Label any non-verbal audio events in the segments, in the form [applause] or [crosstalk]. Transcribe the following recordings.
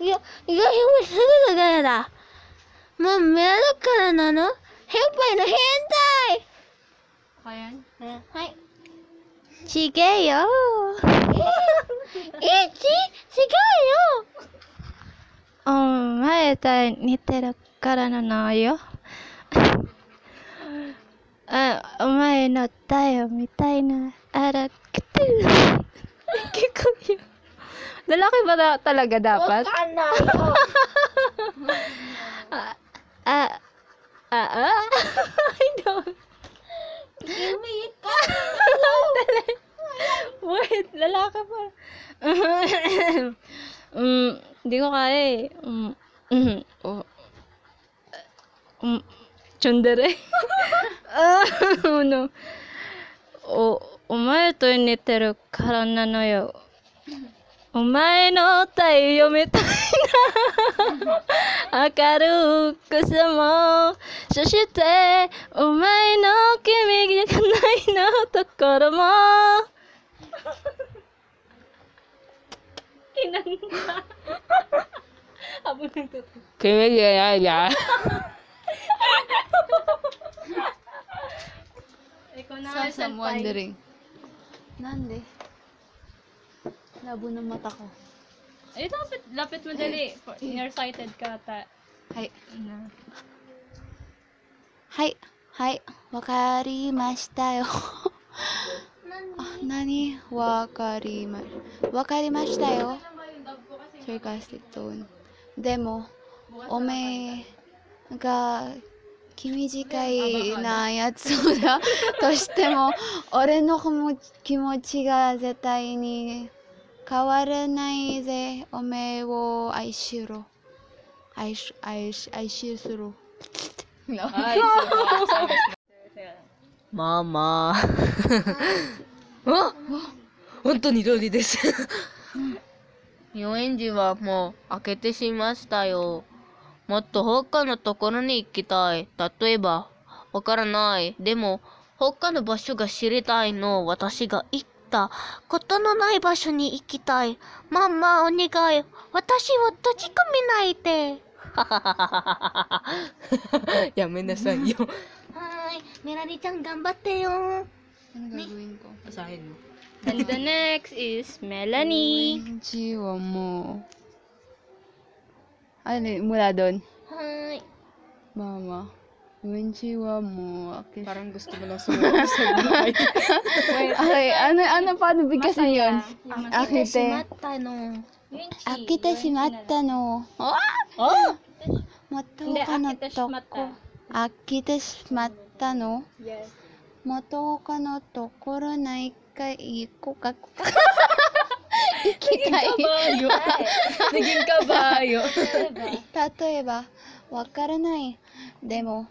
いやよ、よ、ひょ、すぐだからだ。もう、目アドからなの？ヘンパイの変態はい。はい。ちげえよー。[laughs] え、ち、ちげえよ。お前と似てるからなのよ。[laughs] あ、お前の体を見たいな。あら、くてる。[laughs] 結構いい。Lalaki ba na talaga dapat? Kana [laughs] Ah, ah, ah, ah. [laughs] I don't. Umiit ka. Dali. Wait, lalaki pa. mm, [laughs] hindi ko kaya eh. Mm, mm, oh. Um, tsundere. ah, ano. O, お前と似てるからなのよ。 お前の体読みたいな。明るくさも。そしてお前の君じゃないのところも。君じゃないじゃ [laughs] なんで？Labo ng mata ko. ay lapit lapit mo dali nearsighted ka ta はい。na はい。はい。わかりましたよ。あ、なにわかりま、わかりましたよ。sarcastic tone. でも、おめえが気短いなやつだとしても、俺の気持ちが絶対に変わらないぜ。おめえを愛しろ。愛し、愛し、愛しする。ママ。[laughs] あ本当にロリです。遊園地はもう開けてしましたよ。もっと他のところに行きたい。例えば、わからない。でも、他の場所が知りたいの。私が行ったことのない場所に行きたい。ママ、お願い。私を閉じ込めないで。やめなさいよ。はーい。メラリちゃん頑張ってよ。Ano gagawin ko? Basahin mo. and the next is Melanie Jiwa mo. Ano, mula doon? はーい。Mama. Konnichiwa mo. Okay. Parang gusto mo lang sumuko [laughs] sa buhay. Wait, [laughs] okay, ano, ano, paano bigkasin yun? Akite. no. Akite shimata no. Oh! Oh! Mato ka na toko. Akite shimata no. Yes. Mato ka na tokoro na ikai iku kaku. Naging kabayo. [laughs] Naging kabayo. Tatoeba, wakara nai. Demo,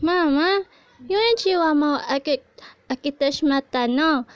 ママ、遊園地はもう開け、開けてしまったの。もっ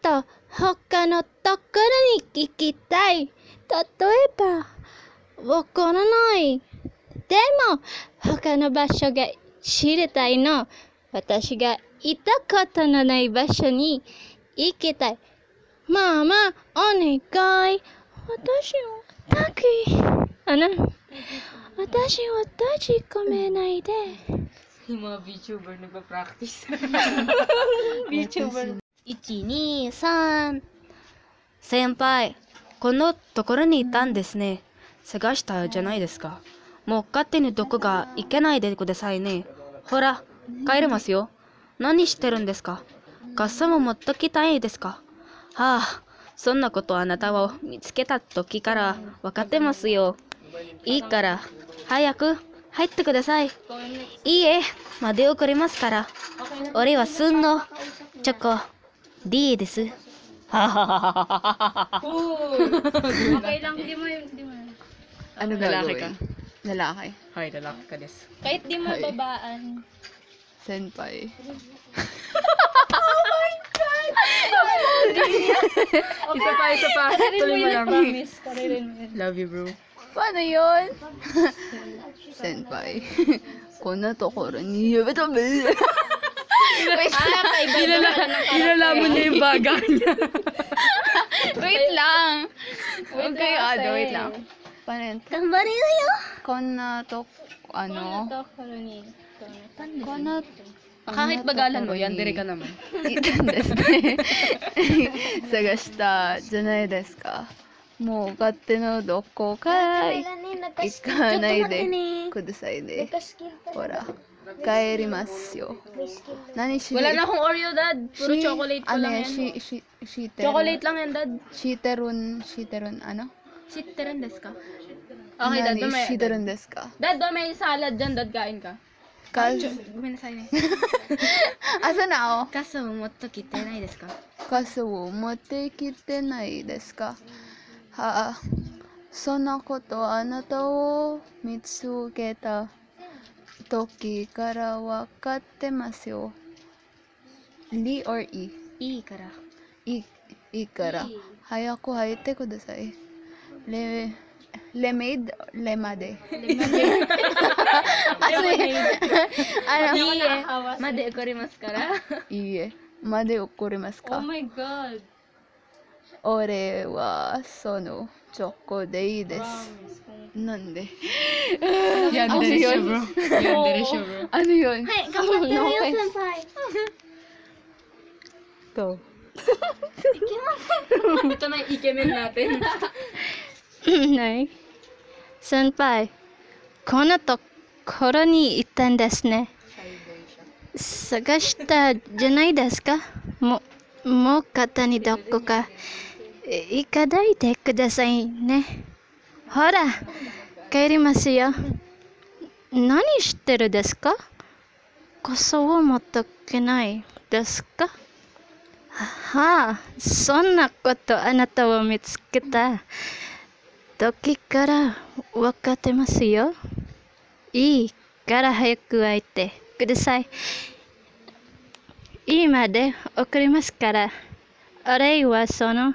と他のところに行きたい。例えば、わからない。でも、他の場所が知りたいの。私が行ったことのない場所に行きたい。ママ、お願い。私をだけ、あの、私を閉じ込めないで。Yung mga VTuber nagpa-practice. VTuber. 1、2、3。先輩、このところにいたんですね。探したじゃないですか。もう勝手にどこが行けないでくださいね。ほら、帰れますよ。何してるんですか？傘も持っときたいですか？はあ、そんなことあなたを見つけた時から分かってますよ。いいから、早く入ってください。いいえ、まで送りますから。俺はすんの、チョコ、D です。あの、ララカ。ララカ。はい、ララカです。かいってもババアン。先輩。[laughs] [laughs] Love you, bro. Paano yun? [laughs] Senpai. Kuna to ko rin. Wait ah, lang. Ilala, ilalaman niya yung baga [laughs] niya. wait lang. Wait kayo, Ado. Wait lang. Paano yun? Kambari kayo. Kuna to, ano? Kuna to ko Kahit bagalan mo, yan dire ka naman. [laughs] Sagashita, janai desu ka? もう勝手のどこから行かないでくださいね。ほら、帰りますよ。何しに？行くのあれ、チョコレートチョコレートランダーチーテルン、チーテルン、あの知ってるんですか何知ってるんですかだドメインサラダンダーガインか。ごめんなさいね。あ、そうなの傘を持ってきてないですか傘を持ってきてないですか、うんはあ、そんなことあなたを見つけた時からわかってますよ。り or いいいから。いいいから早く入ってください。レレメイドレマデ。ano yun? ano? いいえ。まで怒りますから。いいえ。まで怒りますか Oh my god. 俺はそのチョコでいいです。なんで？Yan, Ano dire siya, yun? bro. Yan, dire siya, bro. [laughs] Ano yun? はい頑張ってなよ先輩 Go. Ito na yung ikemen natin. ない先輩、こんなところに行ったんですね。探したじゃないですか？もう、もう方にどこかえ行かないでくださいね。ほら、帰りますよ。何してるですか？傘を持っとけないですか？はあ、そんなことあなたを見つけた時から分かってますよ。いいから早く会えてください。今で送りますから、お礼はその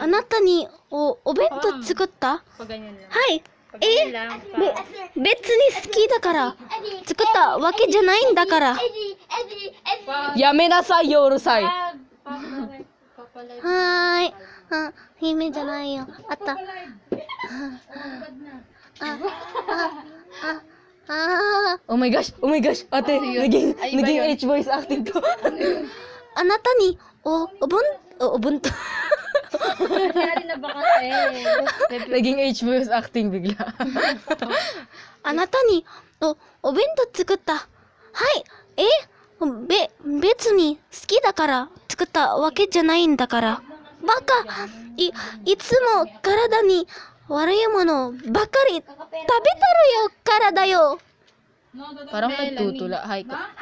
あなたにおお弁当作った？lang. はい。え？べ別に好きだから作ったわけじゃないんだから。はやめなさいよ、うるさい。ーい。あ姫じゃないよ。あった。ああああ。Oh my gosh, oh my gosh. Ate, naging, naging H-voice acting ko. あなたにおおぶんおお弁当 Nangyari na ba kasi? naging H-voice acting bigla. あなたにおお弁当作ったはいえべ別に好きだから作ったわけじゃないんだからバカいいつも体に悪いものばかり食べてるよ体よ Parang nagtutula. Hi ka. は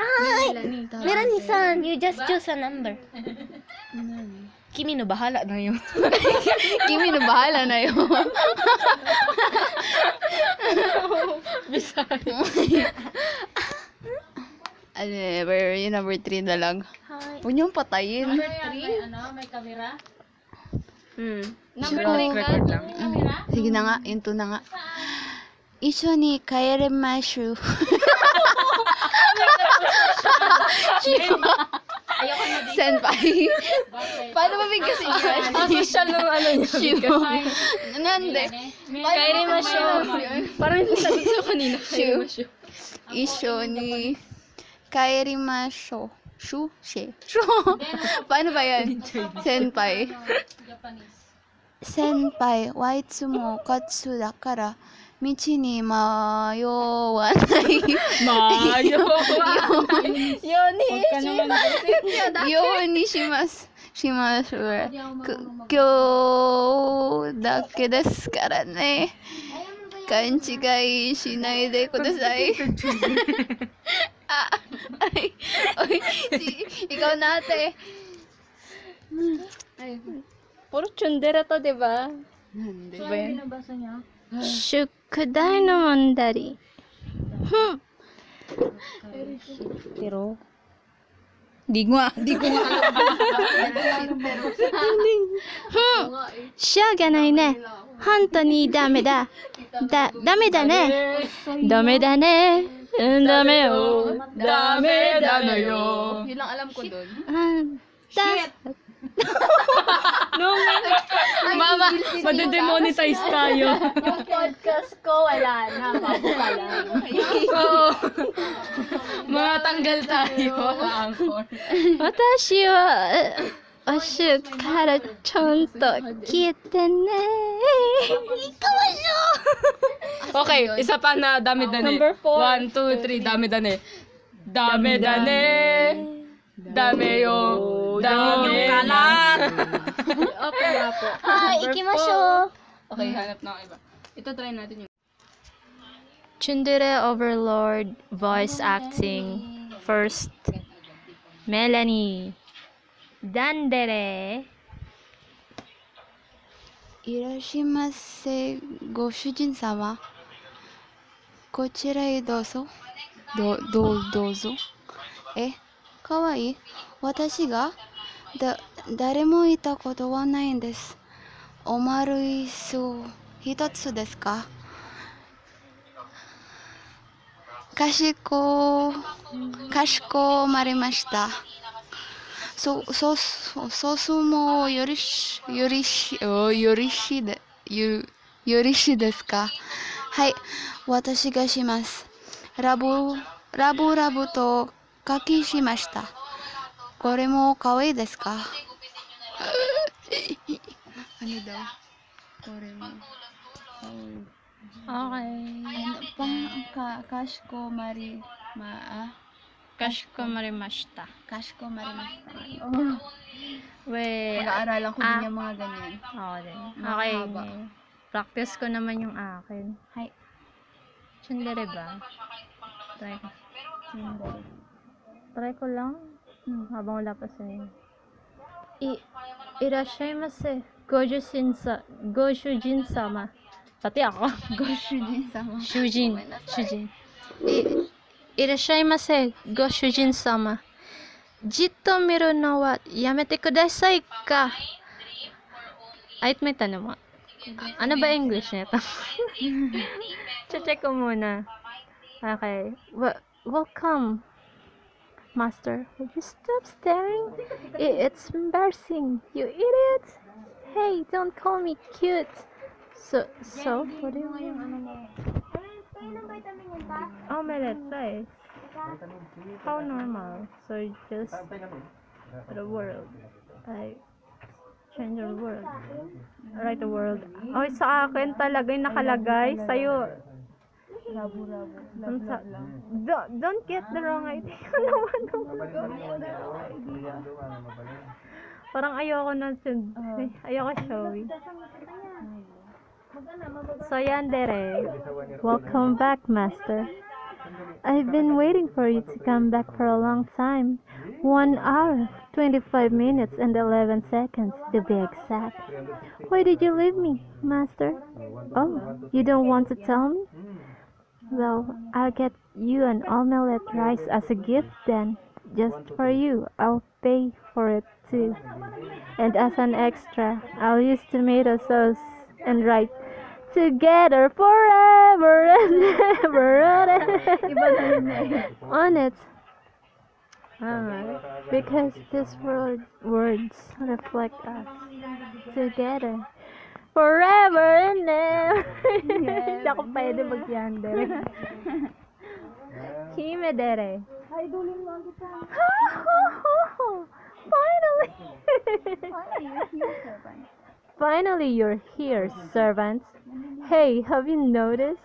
ーいメラニさん you just choose a number Kimi no bahala na yun. [laughs] Kimi no bahala na yun. [laughs] Bisaya. [laughs] ano, eh, number, yun number 3 na lang. Hi. Huwag patayin. Number 3? Ano, may camera? Hmm. Number 3 ka? Lang. Mm. Sige na nga, yun to na nga. Isho ni kaeremashu. Shiba. Ayoko na dito. Senpai. Paano ba bigkas si Yuan? Ang social ng ano niya. Shibu. Nande. Kairi masyo. Parang yung sagot sa kanina. Shu. Isho ni. Kairi masyo. Shu? She. Shu. Paano ba yan? Senpai. Senpai. White sumo katsu dakara. 道に迷わない。[laughs] 迷わな。よに。にします。します。今日だけですからね。勘違いしないでください。[laughs] あ、おいしい。行こうなって。フォルチュンデラとでは。なん。砕いのもんだり。ふん。てろ。りんご。しょうがないね。本当にダメだ。だ、ダメだね。ダメだね。うん、ダメよ。ダメだのよ。うん。だ。[laughs] Nung mama, madedemonetize tayo. [laughs] Yung podcast ko, wala na. Bago lang. [laughs] Oo. Mga tanggal tayo. Angkor. Watashi wa... O shit, kara chonto kita. Okay, isa pa na dami dani. Number four. One, two, three, dami dani. Dami dani. Dami yung yo. Dami kalat. Opera po. はい、行きましょう。 Okay, hanap na ako iba. Ito try natin yung Tsundere Overlord voice acting. First, Melanie. Dandere. いらっしゃいませ、ご主人様。こちらへどうぞ。ど、どう、どうぞ。え、かわいい私が だ、誰もいたことはないんです。お丸い巣一つですか？かしこ、かしこまりました。そ、そ、そ、ソースもよりし、よりし、およりしで、よ、よりしですか？はい、私がします。ラブ、ラブラブと書きしました。これも可愛いですかano daw? これも可愛い。 Okay. Ano pa, ka, ka, かしこまり、まあ、 Kashikomarimashita. かしこまりました。 We, Pag-aaralan ko ah. din yung mga ganyan. ako din. Mga Okay. haba. Practice ko naman yung akin. Hi. Tsundere ba? Try ko. Try ko lang. Hmm, habang wala pa sa'yo. I Irashaimase. Gojo Shinsa. Gojo Jin-sama. Pati ako. [laughs] Gojo Jin-sama. Shujin. Shujin. I Irashaimase. Gojo Jin-sama. Jitto miru no wa yamete kudasai ka. Ait may tanong mo. Ano ba English nito? [laughs] Che-check ko muna. Okay. W welcome. Master. Would you stop staring? It's embarrassing. You idiot. Hey, don't call me cute. So, so, what do you Oh, my let's How normal. So, just the world. Like, change the world. Right the world. Oh, sa akin talaga yung nakalagay. Sa'yo, Ang sa- don't, don't get the wrong idea [laughs] naman. Parang ayoko na sund- ayoko showy. So yandere, welcome back, master. I've been waiting for you to come back for a long time. One hour, 25 minutes and 11 seconds to be exact. Why did you leave me, master? Oh, you don't want to tell me? Well, I'll get you an omelette rice as a gift then. Just for you, I'll pay for it too. And as an extra, I'll use tomato sauce and write together forever [laughs] and ever on it. [laughs] Ah, because these word, words reflect us together forever and ever. Hindi ako pwede mag-yandere. Himedere. [laughs] Finally! finally you're here, servants. Hey, have you noticed?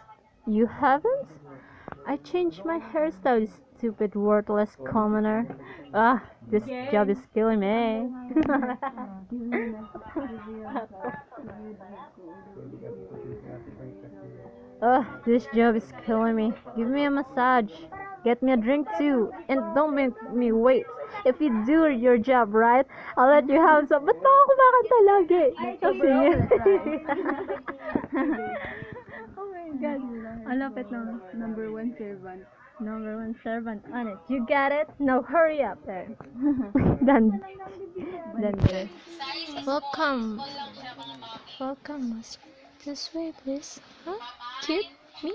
You haven't? I changed my hairstyle, you stupid, worthless commoner. Ah, this job is killing me. Ugh, [laughs] this job is killing me. Give me a massage. Get me a drink too. And don't make me wait. If you do your job right, I'll let you have some. Ba't ba ako kumakanta lagi? Kasi yun. oh my God. Ang lapit ng number one servant. Number one servant on it. You get it? Now hurry up there. [laughs] then, then there. Welcome. Welcome. This way, please. Huh? Cute? Me?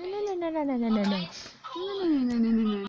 No, no, no, no, no, no, no, no. No, no, no, no, no, no.